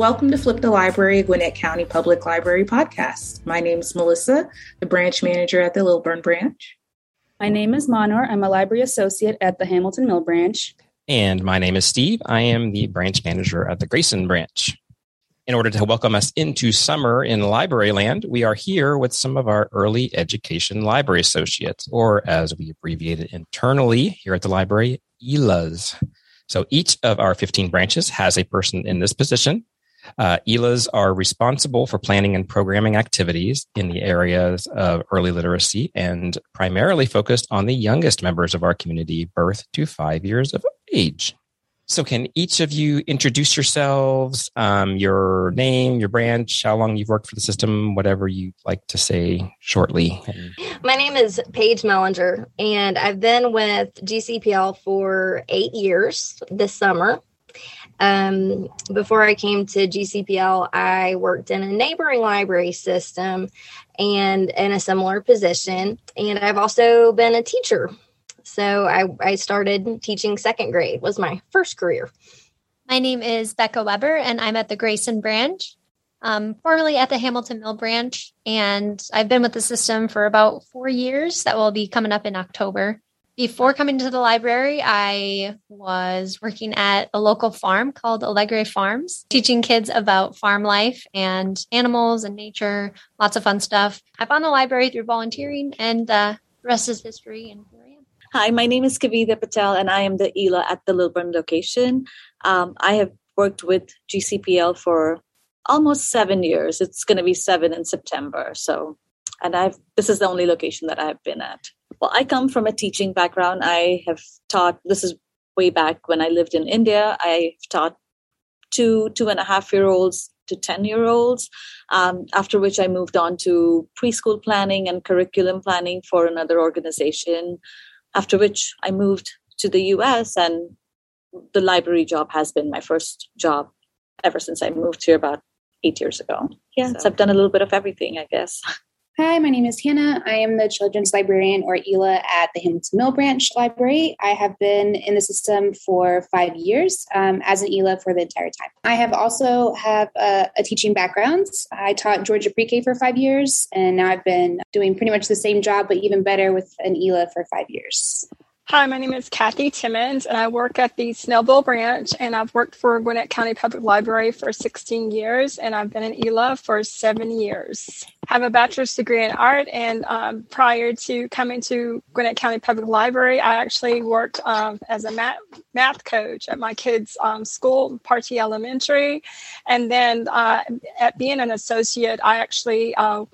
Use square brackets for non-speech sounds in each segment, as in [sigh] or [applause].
Welcome to Flip the Library, Gwinnett County Public Library podcast. My name is Melissa, the branch manager at the Lilburn branch. My name is Monor. I'm a library associate at the Hamilton Mill branch. And my name is Steve. I am the branch manager at the Grayson branch. In order to welcome us into summer in library land, we are here with some of our early education library associates, or as we abbreviate it internally here at the library, ELAs. So each of our 15 branches has a person in this position uh, ELAs are responsible for planning and programming activities in the areas of early literacy and primarily focused on the youngest members of our community, birth to five years of age. So, can each of you introduce yourselves, um, your name, your branch, how long you've worked for the system, whatever you'd like to say shortly? My name is Paige Mellinger, and I've been with GCPL for eight years this summer. Um, before I came to GCPL, I worked in a neighboring library system and in a similar position. And I've also been a teacher. So I, I started teaching second grade was my first career. My name is Becca Weber, and I'm at the Grayson branch, um, formerly at the Hamilton Mill branch. And I've been with the system for about four years. That will be coming up in October. Before coming to the library, I was working at a local farm called Allegre Farms, teaching kids about farm life and animals and nature, lots of fun stuff. I found the library through volunteering, and uh, the rest is history. And here I am. Hi, my name is Kavita Patel, and I am the ELA at the Lilburn location. Um, I have worked with GCPL for almost seven years. It's going to be seven in September. So, and I've this is the only location that I've been at. Well, I come from a teaching background. I have taught, this is way back when I lived in India. I've taught two, two and a half year olds to 10 year olds, um, after which I moved on to preschool planning and curriculum planning for another organization. After which I moved to the US, and the library job has been my first job ever since I moved here about eight years ago. Yeah, so, so I've done a little bit of everything, I guess. [laughs] Hi, my name is Hannah. I am the children's librarian or ELA at the Hamilton Mill Branch Library. I have been in the system for five years um, as an ELA for the entire time. I have also have a, a teaching background. I taught Georgia Pre-K for five years, and now I've been doing pretty much the same job, but even better with an ELA for five years. Hi, my name is Kathy Timmons, and I work at the Snellville branch. And I've worked for Gwinnett County Public Library for 16 years, and I've been an ELA for seven years. Have a bachelor's degree in art, and um, prior to coming to Gwinnett County Public Library, I actually worked um, as a math, math coach at my kids' um, school, Partee Elementary. And then uh, at being an associate, I actually uh,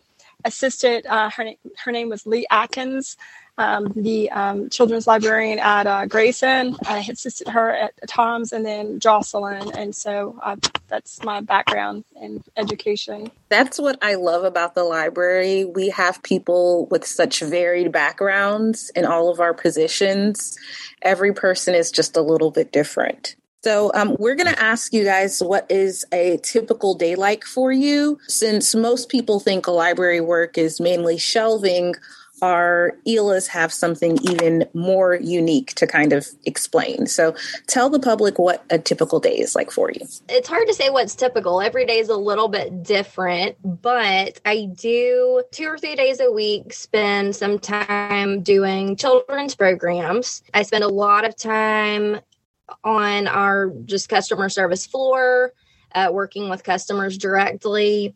assisted, uh, her, her name was Lee Atkins um, the um, children's librarian at uh, Grayson. I assisted her at Tom's and then Jocelyn. And so uh, that's my background in education. That's what I love about the library. We have people with such varied backgrounds in all of our positions. Every person is just a little bit different. So, um, we're going to ask you guys what is a typical day like for you. Since most people think library work is mainly shelving, our ELAs have something even more unique to kind of explain. So tell the public what a typical day is like for you. It's hard to say what's typical. Every day is a little bit different, but I do two or three days a week spend some time doing children's programs. I spend a lot of time on our just customer service floor, uh, working with customers directly.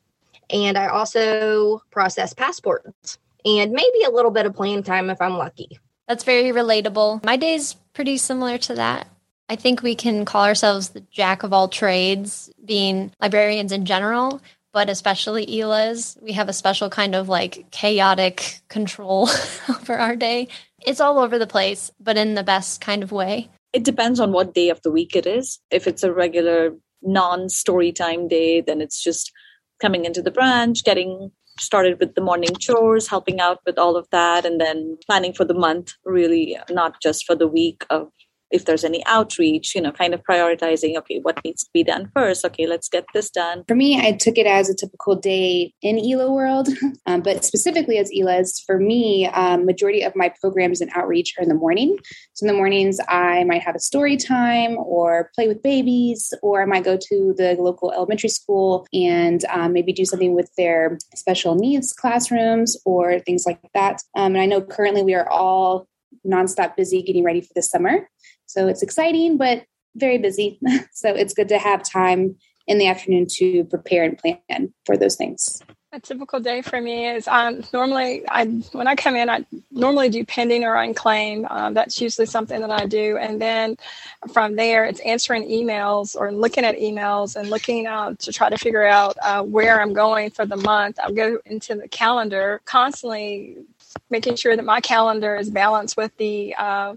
And I also process passports and maybe a little bit of playing time if I'm lucky. That's very relatable. My day's pretty similar to that. I think we can call ourselves the jack of all trades, being librarians in general, but especially ELAs. We have a special kind of like chaotic control [laughs] over our day. It's all over the place, but in the best kind of way. It depends on what day of the week it is. If it's a regular non story time day, then it's just coming into the branch, getting started with the morning chores, helping out with all of that, and then planning for the month, really not just for the week of if there's any outreach, you know, kind of prioritizing, okay, what needs to be done first? Okay, let's get this done. For me, I took it as a typical day in ELA world, [laughs] um, but specifically as ELA's, for me, um, majority of my programs and outreach are in the morning. So in the mornings, I might have a story time or play with babies, or I might go to the local elementary school and um, maybe do something with their special needs classrooms or things like that. Um, and I know currently we are all nonstop busy getting ready for the summer. So it's exciting, but very busy. [laughs] so it's good to have time in the afternoon to prepare and plan for those things. A typical day for me is um, normally I when I come in I normally do pending or unclaimed. Um, that's usually something that I do, and then from there it's answering emails or looking at emails and looking uh, to try to figure out uh, where I'm going for the month. I'll go into the calendar constantly, making sure that my calendar is balanced with the uh,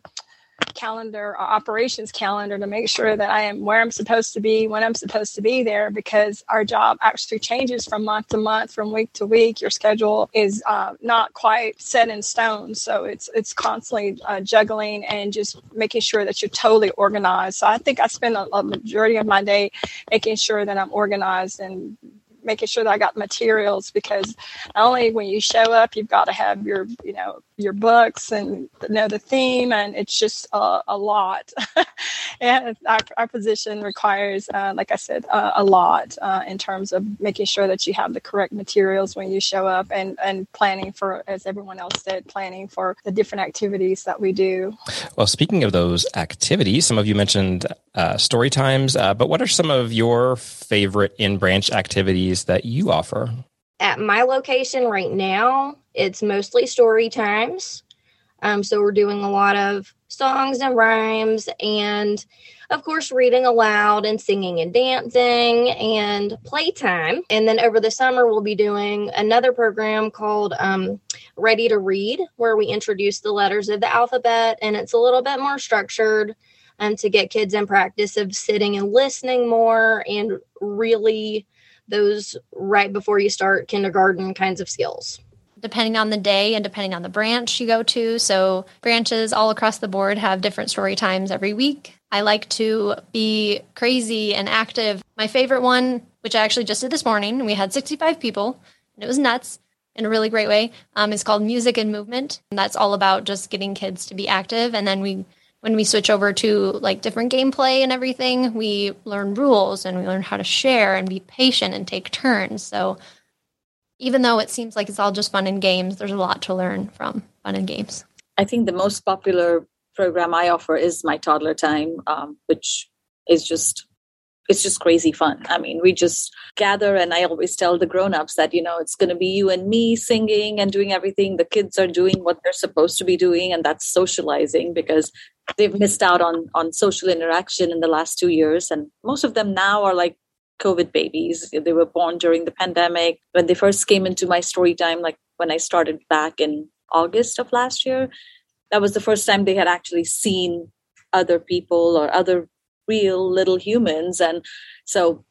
calendar operations calendar to make sure that I am where I'm supposed to be when I'm supposed to be there because our job actually changes from month to month, from week to week. Your schedule is uh, not quite set in stone, so it's it's constantly uh, juggling and just making sure that you're totally organized. So I think I spend a, a majority of my day making sure that I'm organized and making sure that I got materials because not only when you show up, you've got to have your, you know, your books and know the theme, and it's just a, a lot. [laughs] and our, our, position requires, uh, like I said, a lot uh, in terms of making sure that you have the correct materials when you show up, and and planning for, as everyone else said, planning for the different activities that we do. Well, speaking of those activities, some of you mentioned uh, story times, uh, but what are some of your favorite in branch activities that you offer? At my location right now, it's mostly story times. Um, so we're doing a lot of songs and rhymes, and of course, reading aloud and singing and dancing and playtime. And then over the summer, we'll be doing another program called um, Ready to Read, where we introduce the letters of the alphabet, and it's a little bit more structured um, to get kids in practice of sitting and listening more and really those right before you start kindergarten kinds of skills depending on the day and depending on the branch you go to. So, branches all across the board have different story times every week. I like to be crazy and active. My favorite one, which I actually just did this morning, we had 65 people and it was nuts in a really great way, um, is called Music and Movement. And that's all about just getting kids to be active. And then we when we switch over to like different gameplay and everything, we learn rules and we learn how to share and be patient and take turns. So even though it seems like it's all just fun and games, there's a lot to learn from fun and games. I think the most popular program I offer is my toddler time, um, which is just it's just crazy fun. I mean, we just gather, and I always tell the grown-ups that you know it's going to be you and me singing and doing everything. The kids are doing what they're supposed to be doing, and that's socializing because they've missed out on on social interaction in the last two years, and most of them now are like COVID babies. They were born during the pandemic. When they first came into my story time, like when I started back in August of last year, that was the first time they had actually seen other people or other real little humans and so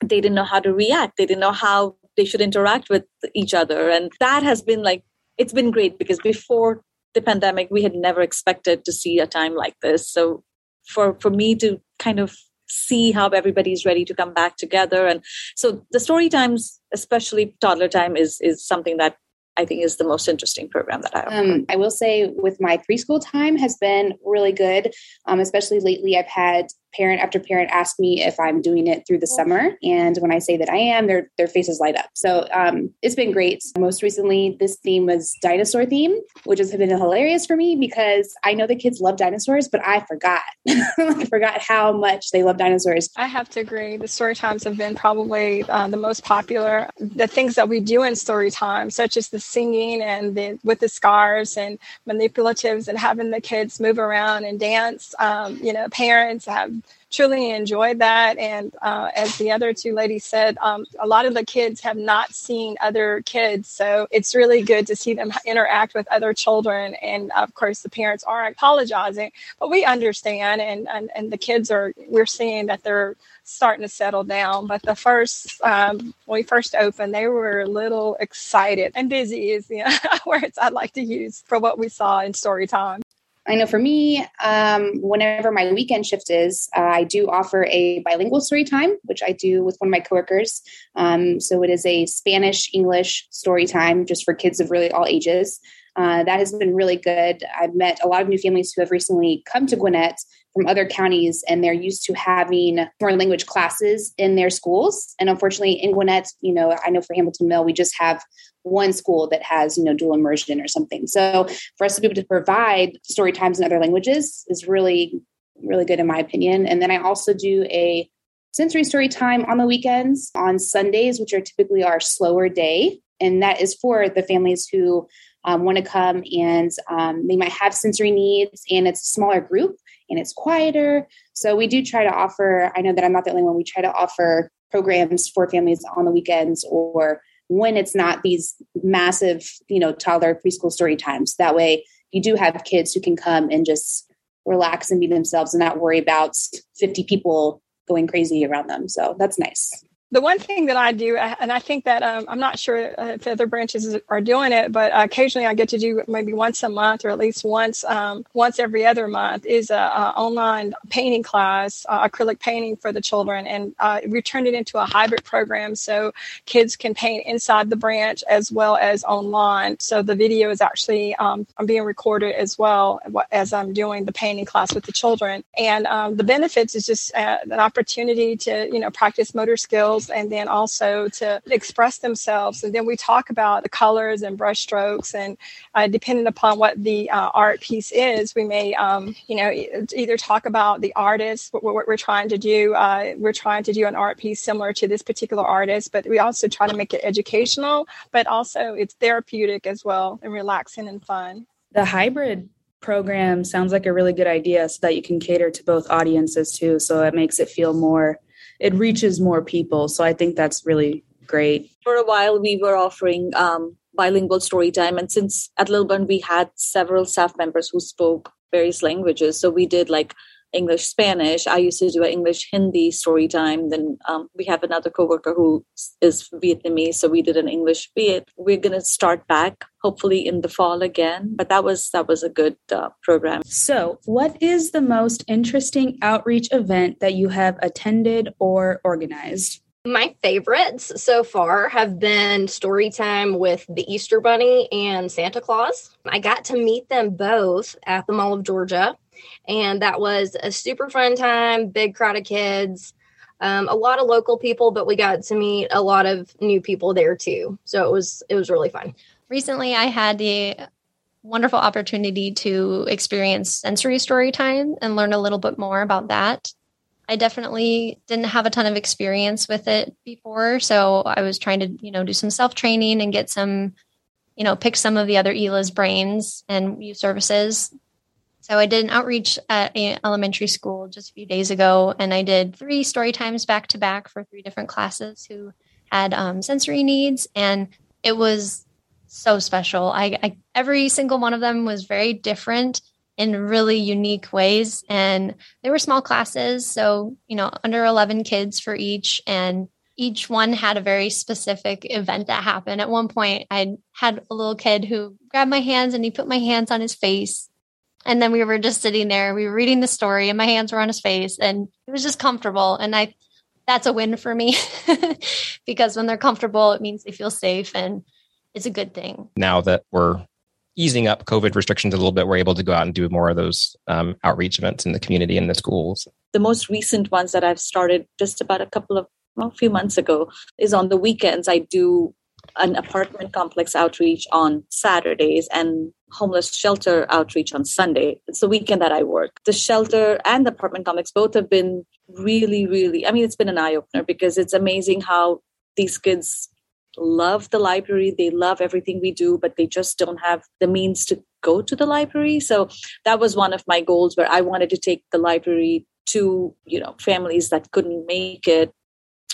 they didn't know how to react they didn't know how they should interact with each other and that has been like it's been great because before the pandemic we had never expected to see a time like this so for for me to kind of see how everybody's ready to come back together and so the story times especially toddler time is is something that I think is the most interesting program that I have. Um, I will say with my preschool time has been really good, um, especially lately. I've had parent after parent ask me if I'm doing it through the summer. And when I say that I am, their their faces light up. So um, it's been great. Most recently, this theme was dinosaur theme, which has been hilarious for me because I know the kids love dinosaurs, but I forgot. [laughs] I forgot how much they love dinosaurs. I have to agree. The story times have been probably uh, the most popular. The things that we do in story time, such as the singing and the with the scars and manipulatives and having the kids move around and dance. Um, you know, parents have truly enjoyed that. And uh, as the other two ladies said, um, a lot of the kids have not seen other kids. So it's really good to see them interact with other children. And of course, the parents are apologizing, but we understand. And, and, and the kids are, we're seeing that they're starting to settle down. But the first, um, when we first opened, they were a little excited and busy is the [laughs] words I'd like to use for what we saw in story time. I know for me, um, whenever my weekend shift is, uh, I do offer a bilingual story time, which I do with one of my coworkers. Um, so it is a Spanish English story time just for kids of really all ages. Uh, that has been really good. I've met a lot of new families who have recently come to Gwinnett from other counties, and they're used to having foreign language classes in their schools. And unfortunately, in Gwinnett, you know, I know for Hamilton Mill, we just have one school that has, you know, dual immersion or something. So for us to be able to provide story times in other languages is really, really good in my opinion. And then I also do a sensory story time on the weekends on Sundays, which are typically our slower day. And that is for the families who um, want to come and um, they might have sensory needs and it's a smaller group and it's quieter. So we do try to offer, I know that I'm not the only one, we try to offer programs for families on the weekends or when it's not these massive, you know, toddler preschool story times. That way you do have kids who can come and just relax and be themselves and not worry about 50 people going crazy around them. So that's nice the one thing that I do, and I think that um, I'm not sure if other branches are doing it, but occasionally I get to do maybe once a month or at least once um, once every other month is a, a online painting class, uh, acrylic painting for the children, and uh, we turned it into a hybrid program so kids can paint inside the branch as well as online. So the video is actually um, being recorded as well as I'm doing the painting class with the children, and um, the benefits is just uh, an opportunity to you know practice motor skills and then also to express themselves. And then we talk about the colors and brush strokes. And uh, depending upon what the uh, art piece is, we may, um, you know, either talk about the artist, what, what we're trying to do. Uh, we're trying to do an art piece similar to this particular artist, but we also try to make it educational, but also it's therapeutic as well and relaxing and fun. The hybrid program sounds like a really good idea so that you can cater to both audiences too so it makes it feel more it reaches more people. So I think that's really great. For a while, we were offering um, bilingual story time, and since at Lilburn we had several staff members who spoke various languages, so we did like English Spanish. I used to do an English Hindi story time. Then um, we have another coworker who is Vietnamese, so we did an English Viet. We're gonna start back hopefully in the fall again. But that was that was a good uh, program. So, what is the most interesting outreach event that you have attended or organized? My favorites so far have been story time with the Easter Bunny and Santa Claus. I got to meet them both at the Mall of Georgia and that was a super fun time, big crowd of kids, um, a lot of local people, but we got to meet a lot of new people there too. So it was it was really fun. Recently, I had the wonderful opportunity to experience sensory story time and learn a little bit more about that. I definitely didn't have a ton of experience with it before, so I was trying to, you know, do some self training and get some, you know, pick some of the other ELA's brains and use services so I did an outreach at an elementary school just a few days ago, and I did three story times back to back for three different classes who had um, sensory needs, and it was so special. I, I every single one of them was very different in really unique ways, and they were small classes, so you know under eleven kids for each, and each one had a very specific event that happened. At one point, I had a little kid who grabbed my hands and he put my hands on his face and then we were just sitting there, we were reading the story, and my hands were on his face, and it was just comfortable. And I, that's a win for me [laughs] because when they're comfortable, it means they feel safe, and it's a good thing. Now that we're easing up COVID restrictions a little bit, we're able to go out and do more of those um, outreach events in the community and the schools. The most recent ones that I've started just about a couple of well, a few months ago is on the weekends. I do an apartment complex outreach on Saturdays and homeless shelter outreach on Sunday. It's the weekend that I work. The shelter and the apartment complex both have been really, really, I mean, it's been an eye opener because it's amazing how these kids love the library. They love everything we do, but they just don't have the means to go to the library. So that was one of my goals where I wanted to take the library to, you know, families that couldn't make it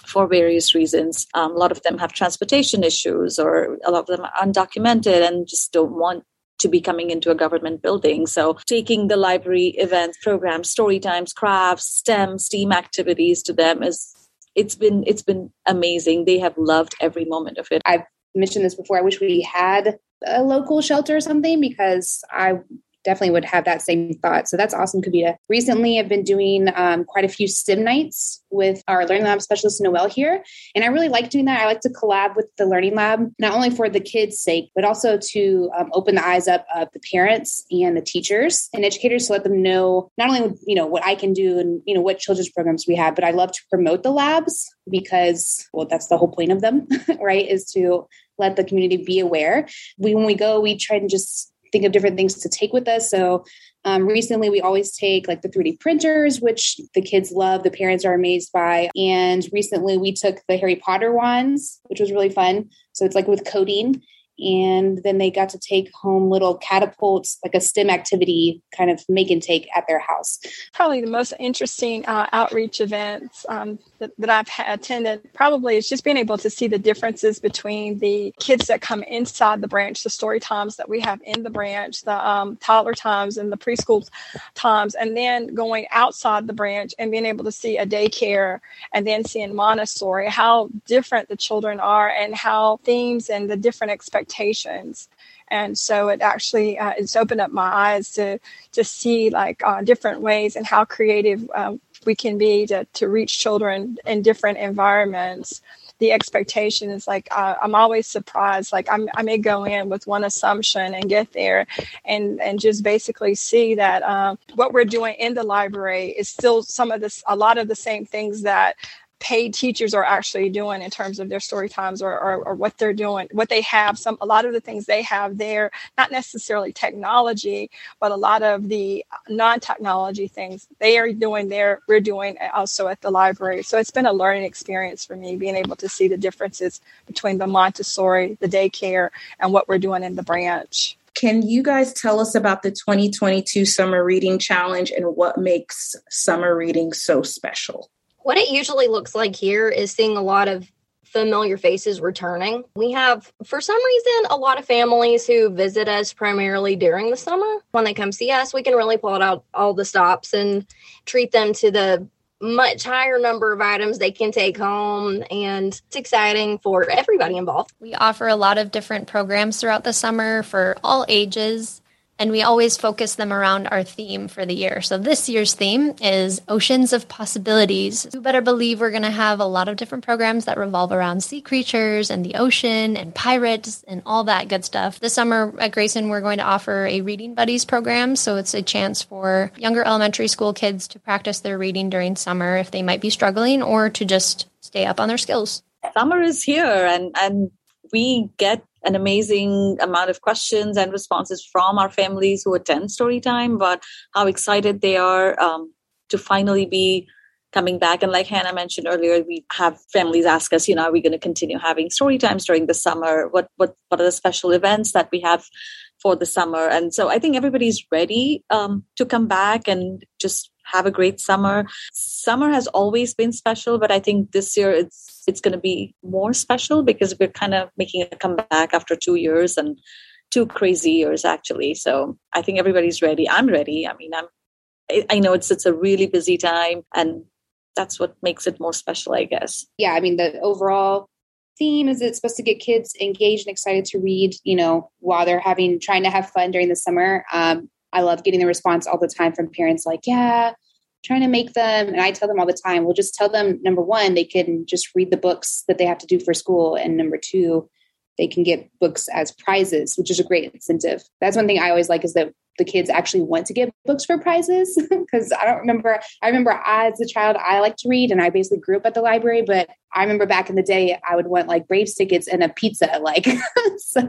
for various reasons. Um, a lot of them have transportation issues, or a lot of them are undocumented and just don't want to be coming into a government building. So taking the library events, programs, story times, crafts, STEM, STEAM activities to them is it's been it's been amazing. They have loved every moment of it. I've mentioned this before. I wish we had a local shelter or something because I definitely would have that same thought. So that's awesome, Kavita. Recently, I've been doing um, quite a few STEM nights with our Learning Lab specialist, Noel, here. And I really like doing that. I like to collab with the Learning Lab, not only for the kids' sake, but also to um, open the eyes up of the parents and the teachers and educators to let them know not only, you know, what I can do and, you know, what children's programs we have, but I love to promote the labs because, well, that's the whole point of them, [laughs] right? Is to let the community be aware. We, when we go, we try to just think of different things to take with us. So um, recently, we always take like the 3D printers, which the kids love, the parents are amazed by. And recently, we took the Harry Potter wands, which was really fun. So it's like with coding and then they got to take home little catapults like a stem activity kind of make and take at their house. Probably the most interesting uh, outreach events um, that, that, i've attended probably is just being able to see the differences between the kids that come inside the branch the story times that we have in the branch the um, toddler times and the preschool times and then going outside the branch and being able to see a daycare and then seeing montessori how different the children are and how themes and the different expectations and so it actually uh, it's opened up my eyes to to see like uh, different ways and how creative uh, we can be to, to reach children in different environments. The expectation is like uh, i'm always surprised like I'm, i may go in with one assumption and get there and and just basically see that um, what we're doing in the library is still some of this a lot of the same things that paid teachers are actually doing in terms of their story times or, or, or, what they're doing what they have. Some a lot of the things they have there not necessarily technology but a lot of the non-technology things they are doing there we're doing also at the library. So it's been a learning experience for me being able to see the differences between the montessori the daycare and what we're doing in the branch. Can you guys tell us about the 2022 Summer Reading Challenge and what makes summer reading so special? What it usually looks like here is seeing a lot of familiar faces returning. We have, for some reason, a lot of families who visit us primarily during the summer. When they come see us, we can really pull out all the stops and treat them to the much higher number of items they can take home and it's exciting for everybody involved. We offer a lot of different programs throughout the summer for all ages and we always focus them around our theme for the year. So this year's theme is Oceans of Possibilities. You better believe we're going to have a lot of different programs that revolve around sea creatures and the ocean and pirates and all that good stuff. This summer at Grayson, we're going to offer a Reading Buddies program. So it's a chance for younger elementary school kids to practice their reading during summer if they might be struggling or to just stay up on their skills. Summer is here and, and we get an amazing amount of questions and responses from our families who attend Storytime about how excited they are um, to finally be coming back. And like Hannah mentioned earlier, we have families ask us, you know, are we going to continue having story times during the summer? What what what are the special events that we have for the summer? And so I think everybody's ready um, to come back and just have a great summer. Summer has always been special, but I think this year it's it's going to be more special because we're kind of making a comeback after two years and two crazy years actually. So I think everybody's ready. I'm ready. I mean, I'm. I know it's it's a really busy time, and that's what makes it more special, I guess. Yeah, I mean the overall theme is it's supposed to get kids engaged and excited to read you know while they're having trying to have fun during the summer um, I love getting the response all the time from parents like, yeah, trying to make them. And I tell them all the time, we'll just tell them number one, they can just read the books that they have to do for school. And number two, they can get books as prizes, which is a great incentive. That's one thing I always like is that the kids actually want to get books for prizes [laughs] because I don't remember. I remember as a child, I like to read and I basically grew up at the library, but I remember back in the day, I would want like Braves tickets and a pizza. [laughs] Like, so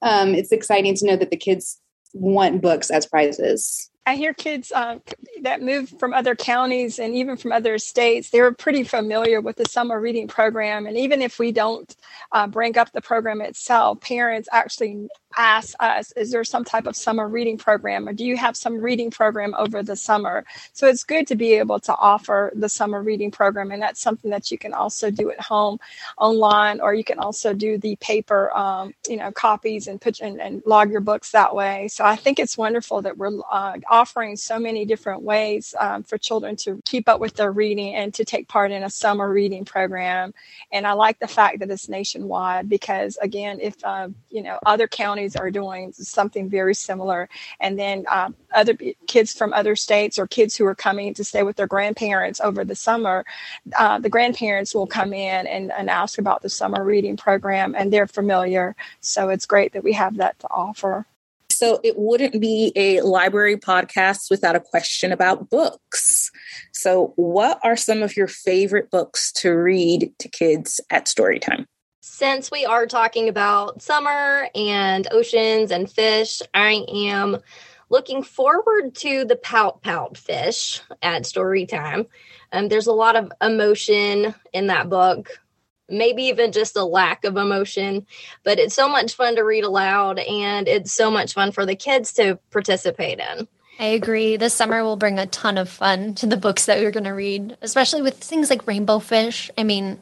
um, it's exciting to know that the kids want books as prizes. I hear kids uh, that move from other counties and even from other states, they're pretty familiar with the summer reading program. And even if we don't uh, bring up the program itself, parents actually ask us, is there some type of summer reading program or do you have some reading program over the summer? So it's good to be able to offer the summer reading program. And that's something that you can also do at home online, or you can also do the paper, um, you know, copies and put and, and, log your books that way. So I think it's wonderful that we're uh, offering so many different ways um, for children to keep up with their reading and to take part in a summer reading program. And I like the fact that it's nationwide because again, if, uh, you know, other counties are doing something very similar. And then um, other kids from other states or kids who are coming to stay with their grandparents over the summer, uh, the grandparents will come in and, and ask about the summer reading program, and they're familiar. So it's great that we have that to offer. So it wouldn't be a library podcast without a question about books. So, what are some of your favorite books to read to kids at story time? Since we are talking about summer and oceans and fish, I am looking forward to the pout pout fish at story time. Um, there's a lot of emotion in that book maybe even just a lack of emotion. But it's so much fun to read aloud and it's so much fun for the kids to participate in. I agree. This summer will bring a ton of fun to the books that we're going to read, especially with things like Rainbow Fish. I mean,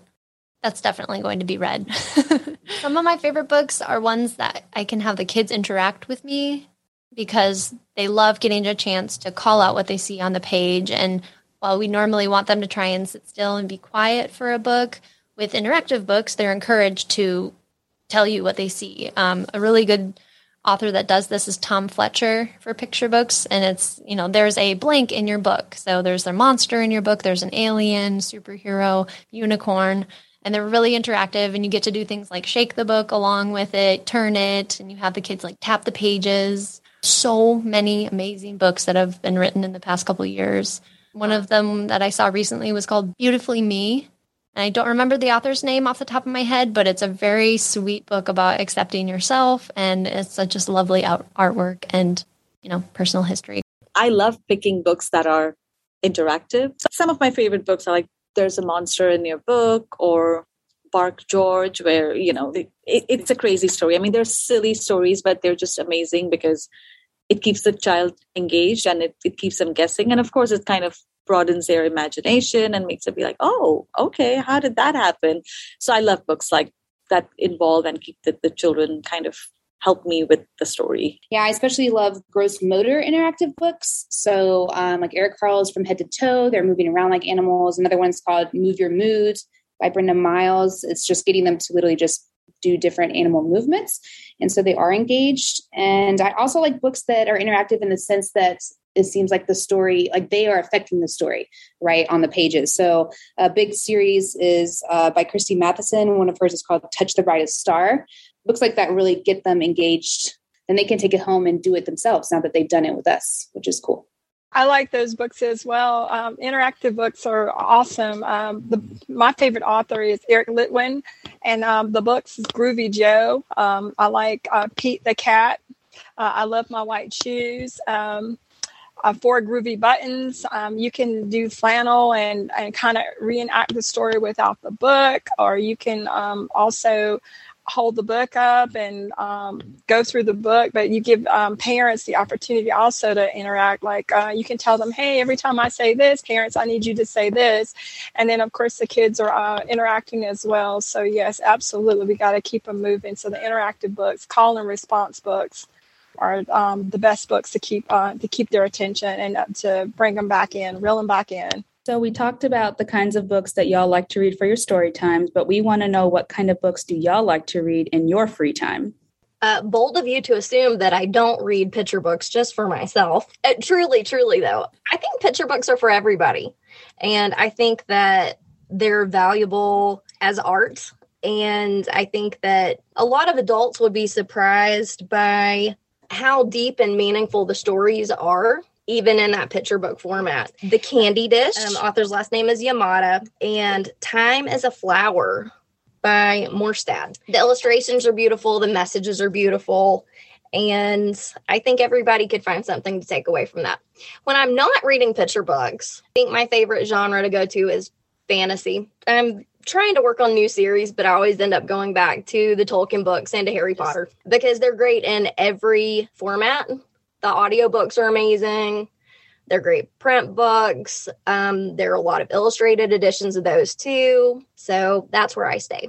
that's definitely going to be read. [laughs] Some of my favorite books are ones that I can have the kids interact with me because they love getting a chance to call out what they see on the page. And while we normally want them to try and sit still and be quiet for a book, with interactive books, they're encouraged to tell you what they see. Um, a really good author that does this is Tom Fletcher for picture books. And it's, you know, there's a blank in your book. So there's a monster in your book, there's an alien, superhero, unicorn. And they're really interactive, and you get to do things like shake the book along with it, turn it, and you have the kids like tap the pages. So many amazing books that have been written in the past couple years. One of them that I saw recently was called Beautifully Me and I don't remember the author's name off the top of my head, but it's a very sweet book about accepting yourself. And it's a just lovely out- artwork and, you know, personal history. I love picking books that are interactive. Some of my favorite books are like There's a Monster in Your Book or Bark George, where, you know, it, it's a crazy story. I mean, they're silly stories, but they're just amazing because it keeps the child engaged and it, it keeps them guessing. And of course, it kind of broadens their imagination and makes it be like, oh, okay, how did that happen? So I love books like that involve and keep the, the children kind of help me with the story. Yeah, I especially love gross motor interactive books. So, um, like Eric Carle's From Head to Toe, they're moving around like animals. Another one's called Move Your Mood by Brenda Miles. It's just getting them to literally just do different animal movements. And so they are engaged. And I also like books that are interactive in the sense that it seems like the story like they are affecting the story right on the pages so a big series is uh, by christie matheson one of hers is called touch the brightest star books like that really get them engaged and they can take it home and do it themselves now that they've done it with us which is cool I like those books as well. Um, interactive books are awesome. Um, the, my favorite author is Eric Litwin, and um, the books is Groovy Joe. Um, I like uh, Pete the Cat. Uh, I love my white shoes. Um, uh, four groovy buttons. Um, you can do flannel and, and kind of reenact the story without the book, or you can also hold the book up and um, go through the book. But you give um, parents the opportunity also to interact. Like uh, you can tell them, hey, every time I say this, parents, I need you to say this. And then, of course, the kids are uh, interacting as well. So, yes, absolutely. We got to keep them moving. So, the interactive books, call and response books are um, the best books to keep uh, to keep their attention and uh, to bring them back in, reel them back in. So we talked about the kinds of books that y'all like to read for your story times, but we want to know what kind of books do y'all like to read in your free time? Uh, bold of you to assume that I don't read picture books just for myself. Uh, truly, truly, though, I think picture books are for everybody. And I think that they're valuable as art. And I think that a lot of adults would be surprised by how deep and meaningful the stories are even in that picture book format. The Candy Dish, um, author's last name is Yamada, and Time is a Flower by Morstad. The illustrations are beautiful, the messages are beautiful, and I think everybody could find something to take away from that. When I'm not reading picture books, I think my favorite genre to go to is fantasy. I'm trying to work on new series, but I always end up going back to the Tolkien books and to Harry Potter because they're great in every format. The audiobooks are amazing. They're great print books. Um, there are a lot of illustrated editions of those too. So that's where I stay.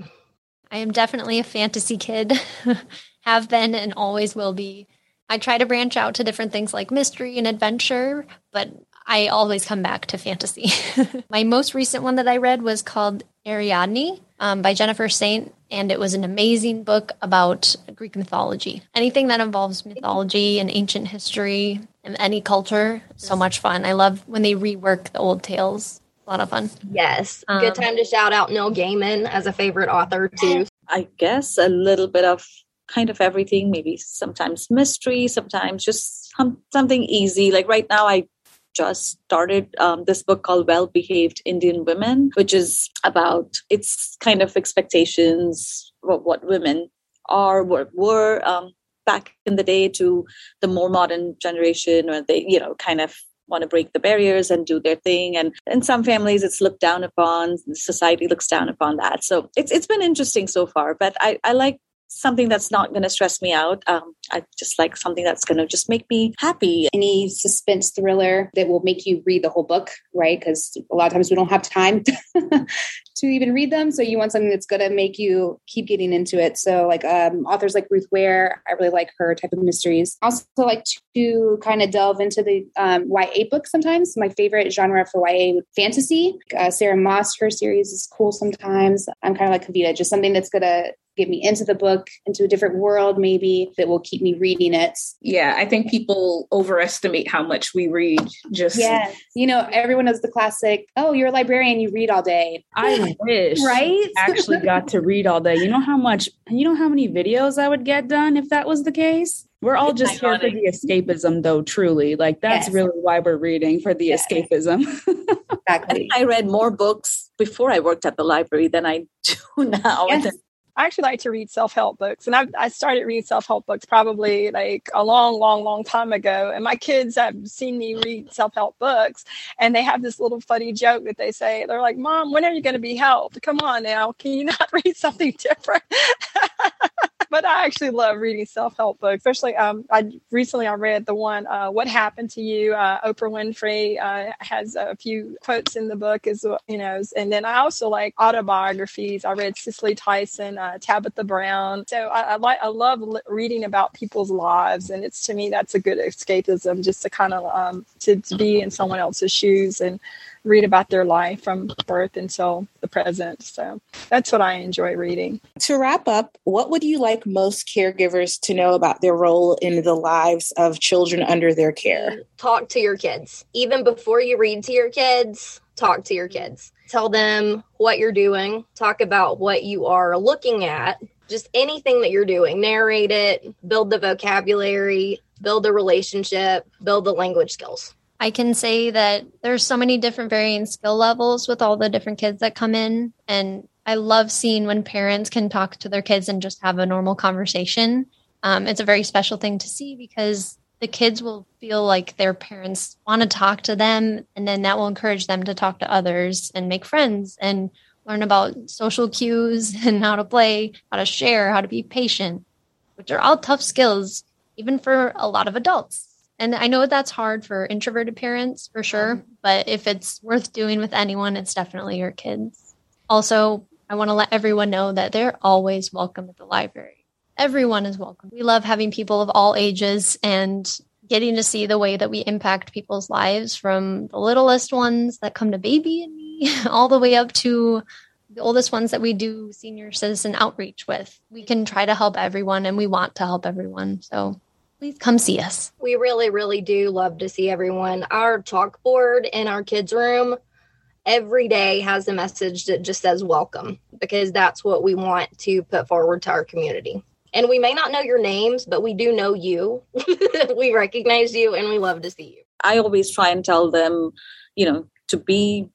I am definitely a fantasy kid, [laughs] have been and always will be. I try to branch out to different things like mystery and adventure, but I always come back to fantasy. [laughs] My most recent one that I read was called Ariadne um, by Jennifer Saint, and it was an amazing book about Greek mythology. Anything that involves mythology and ancient history and any culture, so much fun. I love when they rework the old tales. A lot of fun. Yes. Um, Good time to shout out Neil Gaiman as a favorite author, too. I guess a little bit of kind of everything, maybe sometimes mystery, sometimes just something easy. Like right now, I just started um, this book called Well Behaved Indian Women, which is about its kind of expectations of what women are, were, were um, back in the day to the more modern generation, where they, you know, kind of want to break the barriers and do their thing. And in some families it's looked down upon society looks down upon that. So it's it's been interesting so far but i i like something that's not going to stress me out. Um, I just like something that's going to just make me happy. Any suspense thriller that will make you read the whole book, right? Because a lot of times we don't have time [laughs] to even read them. So you want something that's going to make you keep getting into it. So like um, authors like Ruth Ware, I really like her type of mysteries. Also like to kind of delve into the um, YA book sometimes. My favorite genre for YA fantasy. Uh, Sarah Maas, her series is cool sometimes. I'm kind of like Kavita, just something that's going to get me into the book, into a different world, maybe that will keep me reading it. Yeah, I think people overestimate how much we read. Just yeah, you know, everyone knows the classic. Oh, you're a librarian, you read all day. I wish, right? actually [laughs] got to read all day. You know how much? You know how many videos I would get done if that was the case. We're all just here for the escapism, though. Truly, like that's yes. really why we're reading for the yes. escapism. [laughs] exactly. I read more books before I worked at the library than I do [laughs] now. Yes. I actually like to read self help books, and I, I started reading self help books probably like a long, long, long time ago. And my kids have seen me read self help books, and they have this little funny joke that they say, "They're like, Mom, when are you going to be helped? Come on now, can you not [laughs] read something different?" [laughs] but I actually love reading self help books, especially. Um, I recently I read the one uh, "What Happened to You." Uh, Oprah Winfrey uh, has a few quotes in the book, as you know, and then I also like autobiographies. I read Cicely Tyson, uh, Tabitha Brown. So I, I like I love reading about people's lives, and it's to me that's a good escapism, just to kind of um, to, to be in someone else's shoes and read about their life from birth until the present. So that's what I enjoy reading. To wrap up, what would you like most caregivers to know about their role in the lives of children under their care? Talk to your kids. Even before you read to your kids, talk to your kids. Tell them what you're doing, talk about what you are looking at, just anything that you're doing. Narrate it, build the vocabulary, build the relationship, build the language skills. I can say that there's so many different varying skill levels with all the different kids that come in. And I love seeing when parents can talk to their kids and just have a normal conversation. Um, it's a very special thing to see because the kids will feel like their parents want to talk to them. And then that will encourage them to talk to others and make friends and learn about social cues [laughs] and how to play, how to share, how to be patient, which are all tough skills, even for a lot of adults. And I know that's hard for introverted parents for sure, um, but if it's worth doing with anyone, it's definitely your kids. Also, I want to let everyone know that they're always welcome at the library. Everyone is welcome. We love having people of all ages and getting to see the way that we impact people's lives from the littlest ones that come to baby and me [laughs] all the way up to the oldest ones that we do senior citizen outreach with. We can try to help everyone and we want to help everyone. So please come see us. We really, really do love to see everyone. Our chalkboard in our kids' room every day has a message that just says welcome because that's what we want to put forward to our community. And we may not know your names, but we do know you. [laughs] we recognize you and we love to see you. I always try and tell them, you know, to be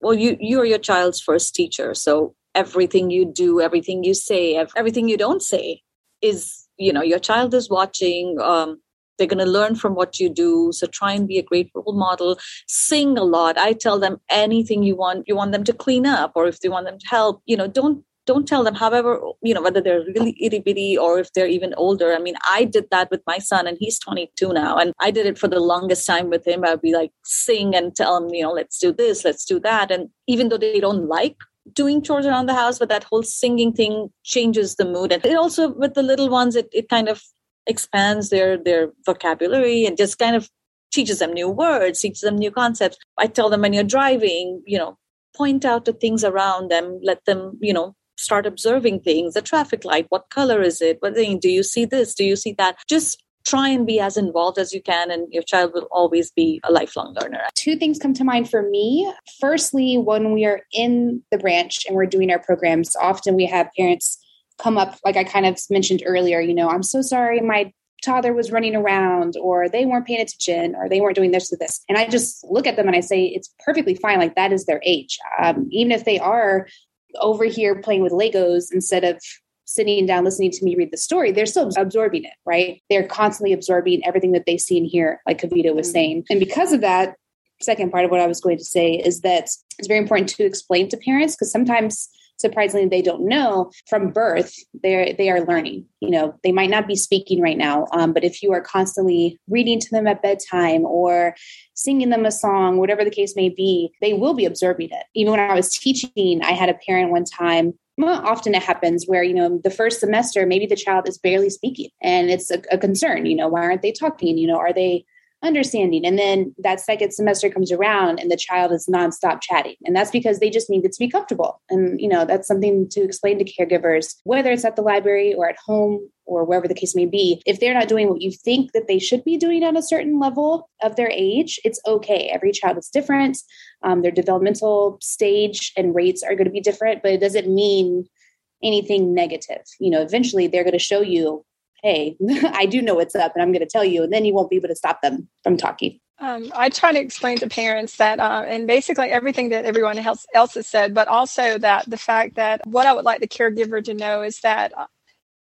well, you you are your child's first teacher. So everything you do, everything you say, everything you don't say is you know your child is watching um, they're going to learn from what you do so try and be a great role model. Sing a lot. I tell them anything you want you want them to clean up or if they want them to help you know don't don't tell them however you know whether they're really itty bitty or if they're even older. I mean i did that with my son and he's 22 now and i did it for the longest time with him. I'd be like sing and tell him you know let's do this let's do that. And even though they don't like doing chores around the house, but that whole singing thing changes the mood. And it also, with the little ones, it, it kind of expands their their vocabulary and just kind of teaches them new words, teaches them new concepts. I tell them when you're driving, you know, point out the things around them, let them, you know, start observing things the traffic light what color is it what do you see this do you see that just try and be as involved as you can and your child will always be a lifelong learner. Two things come to mind for me. Firstly when we are in the branch and we're doing our programs often we have parents come up like i kind of mentioned earlier you know i'm so sorry my toddler was running around or they weren't paying attention or they weren't doing this or this. And i just look at them and i say it's perfectly fine like that is their age. Um, even if they are over here playing with legos instead of sitting down listening to me read the story they're still absorbing it right? They're constantly absorbing everything that they see and hear like kavita was mm-hmm. saying. And because of that second part of what i was going to say is that it's very important to explain to parents because sometimes surprisingly they don't know from birth they they are learning you know? They might not be speaking right now um, but if you are constantly reading to them at bedtime or singing them a song whatever the case may be they will be absorbing it. Even when i was teaching i had a parent one time often it happens where you know the first semester maybe the child is barely speaking and it's a, a concern you know why aren't they talking? You know are they understanding. And then that second semester comes around and the child is nonstop chatting. And that's because they just needed to be comfortable. And, you know, that's something to explain to caregivers, whether it's at the library or at home or wherever the case may be. If they're not doing what you think that they should be doing at a certain level of their age, it's okay. Every child is different. Um, their developmental stage and rates are going to be different, but it doesn't mean anything negative. You know, eventually they're going to show you hey, [laughs] I do know what's up and I'm going to tell you. And then you won't be able to stop them from talking. Um, I try to explain to parents that, uh, and basically everything that everyone else, else has said, but also that the fact that what I would like the caregiver to know is that uh,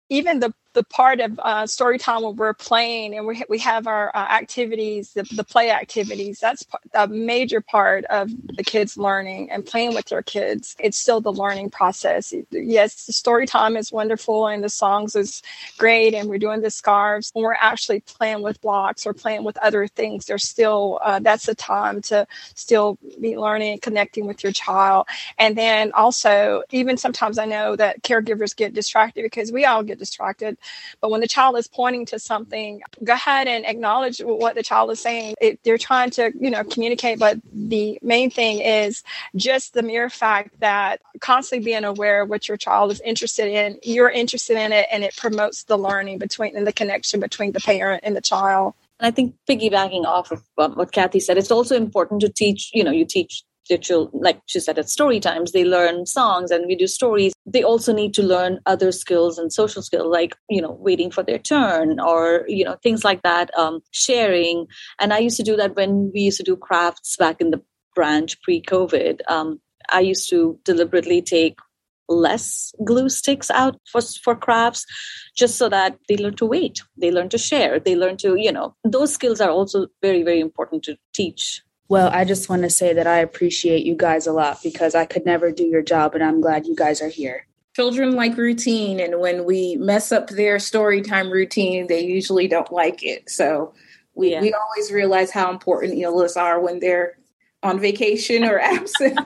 even the the part of uh, story time where we're playing and we, we have our uh, activities, the, the, play activities, that's a major part of the kids learning and playing with their kids. It's still the learning process. Yes, the story time is wonderful and the songs is great and we're doing the scarves. When we're actually playing with blocks or playing with other things, there's still, uh, that's the time to still be learning and connecting with your child. And then also, even sometimes I know that caregivers get distracted because we all get distracted but when the child is pointing to something, go ahead and acknowledge what the child is saying. It, they're trying to, you know, communicate, but the main thing is just the mere fact that constantly being aware of what your child is interested in, you're interested in it, and it promotes the learning between and the connection between the parent and the child. And I think piggybacking off of what Kathy said, it's also important to teach, you know, you teach children, like she said, at story times, they learn songs and we do stories. They also need to learn other skills and social skills, like, you know, waiting for their turn or, you know, things like that, um, sharing. And I used to do that when we used to do crafts back in the branch pre COVID. Um, I used to deliberately take less glue sticks out for, for crafts just so that they learn to wait they learn to share they learn to you know those skills are also very very important to teach well, I just want to say that I appreciate you guys a lot because I could never do your job, and I'm glad you guys are here. Children like routine, and when we mess up their story time routine, they usually don't like it. So we, yeah. we always realize how important ELAs are when they're on vacation or [laughs] absent.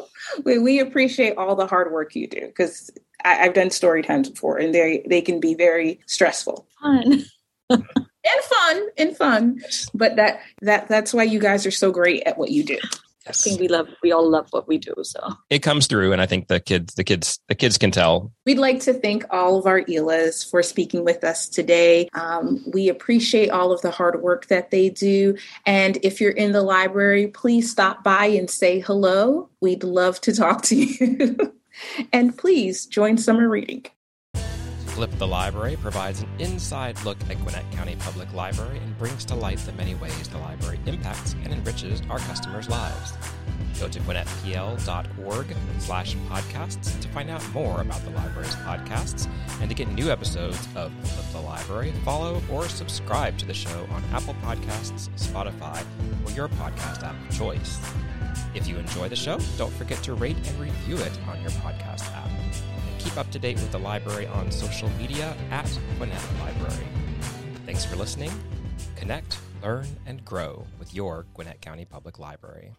[laughs] we, we appreciate all the hard work you do because I've done story times before, and they they can be very stressful. Fun. [laughs] and fun and fun. But that that that's why you guys are so great at what you do. Yes. I think we love we all love what we do so. It comes through and i think the kids the kids the kids can tell. We'd like to thank all of our elas for speaking with us today. Um, we appreciate all of the hard work that they do. And if you're in the library please stop by and say hello. We'd love to talk to you. [laughs] And please join summer reading Flip the Library provides an inside look at Gwinnett County Public Library and brings to light the many ways the library impacts and enriches our customers' lives. Go to gwinnettpl.org slash podcasts to find out more about the library's podcasts and to get new episodes of Flip the Library, follow or subscribe to the show on Apple Podcasts, Spotify, or your podcast app of choice. If you enjoy the show, don't forget to rate and review it on your podcast app keep up to date with the library on social media at Gwinnett Library. Thanks for listening. Connect, learn, and grow with your Gwinnett County Public Library.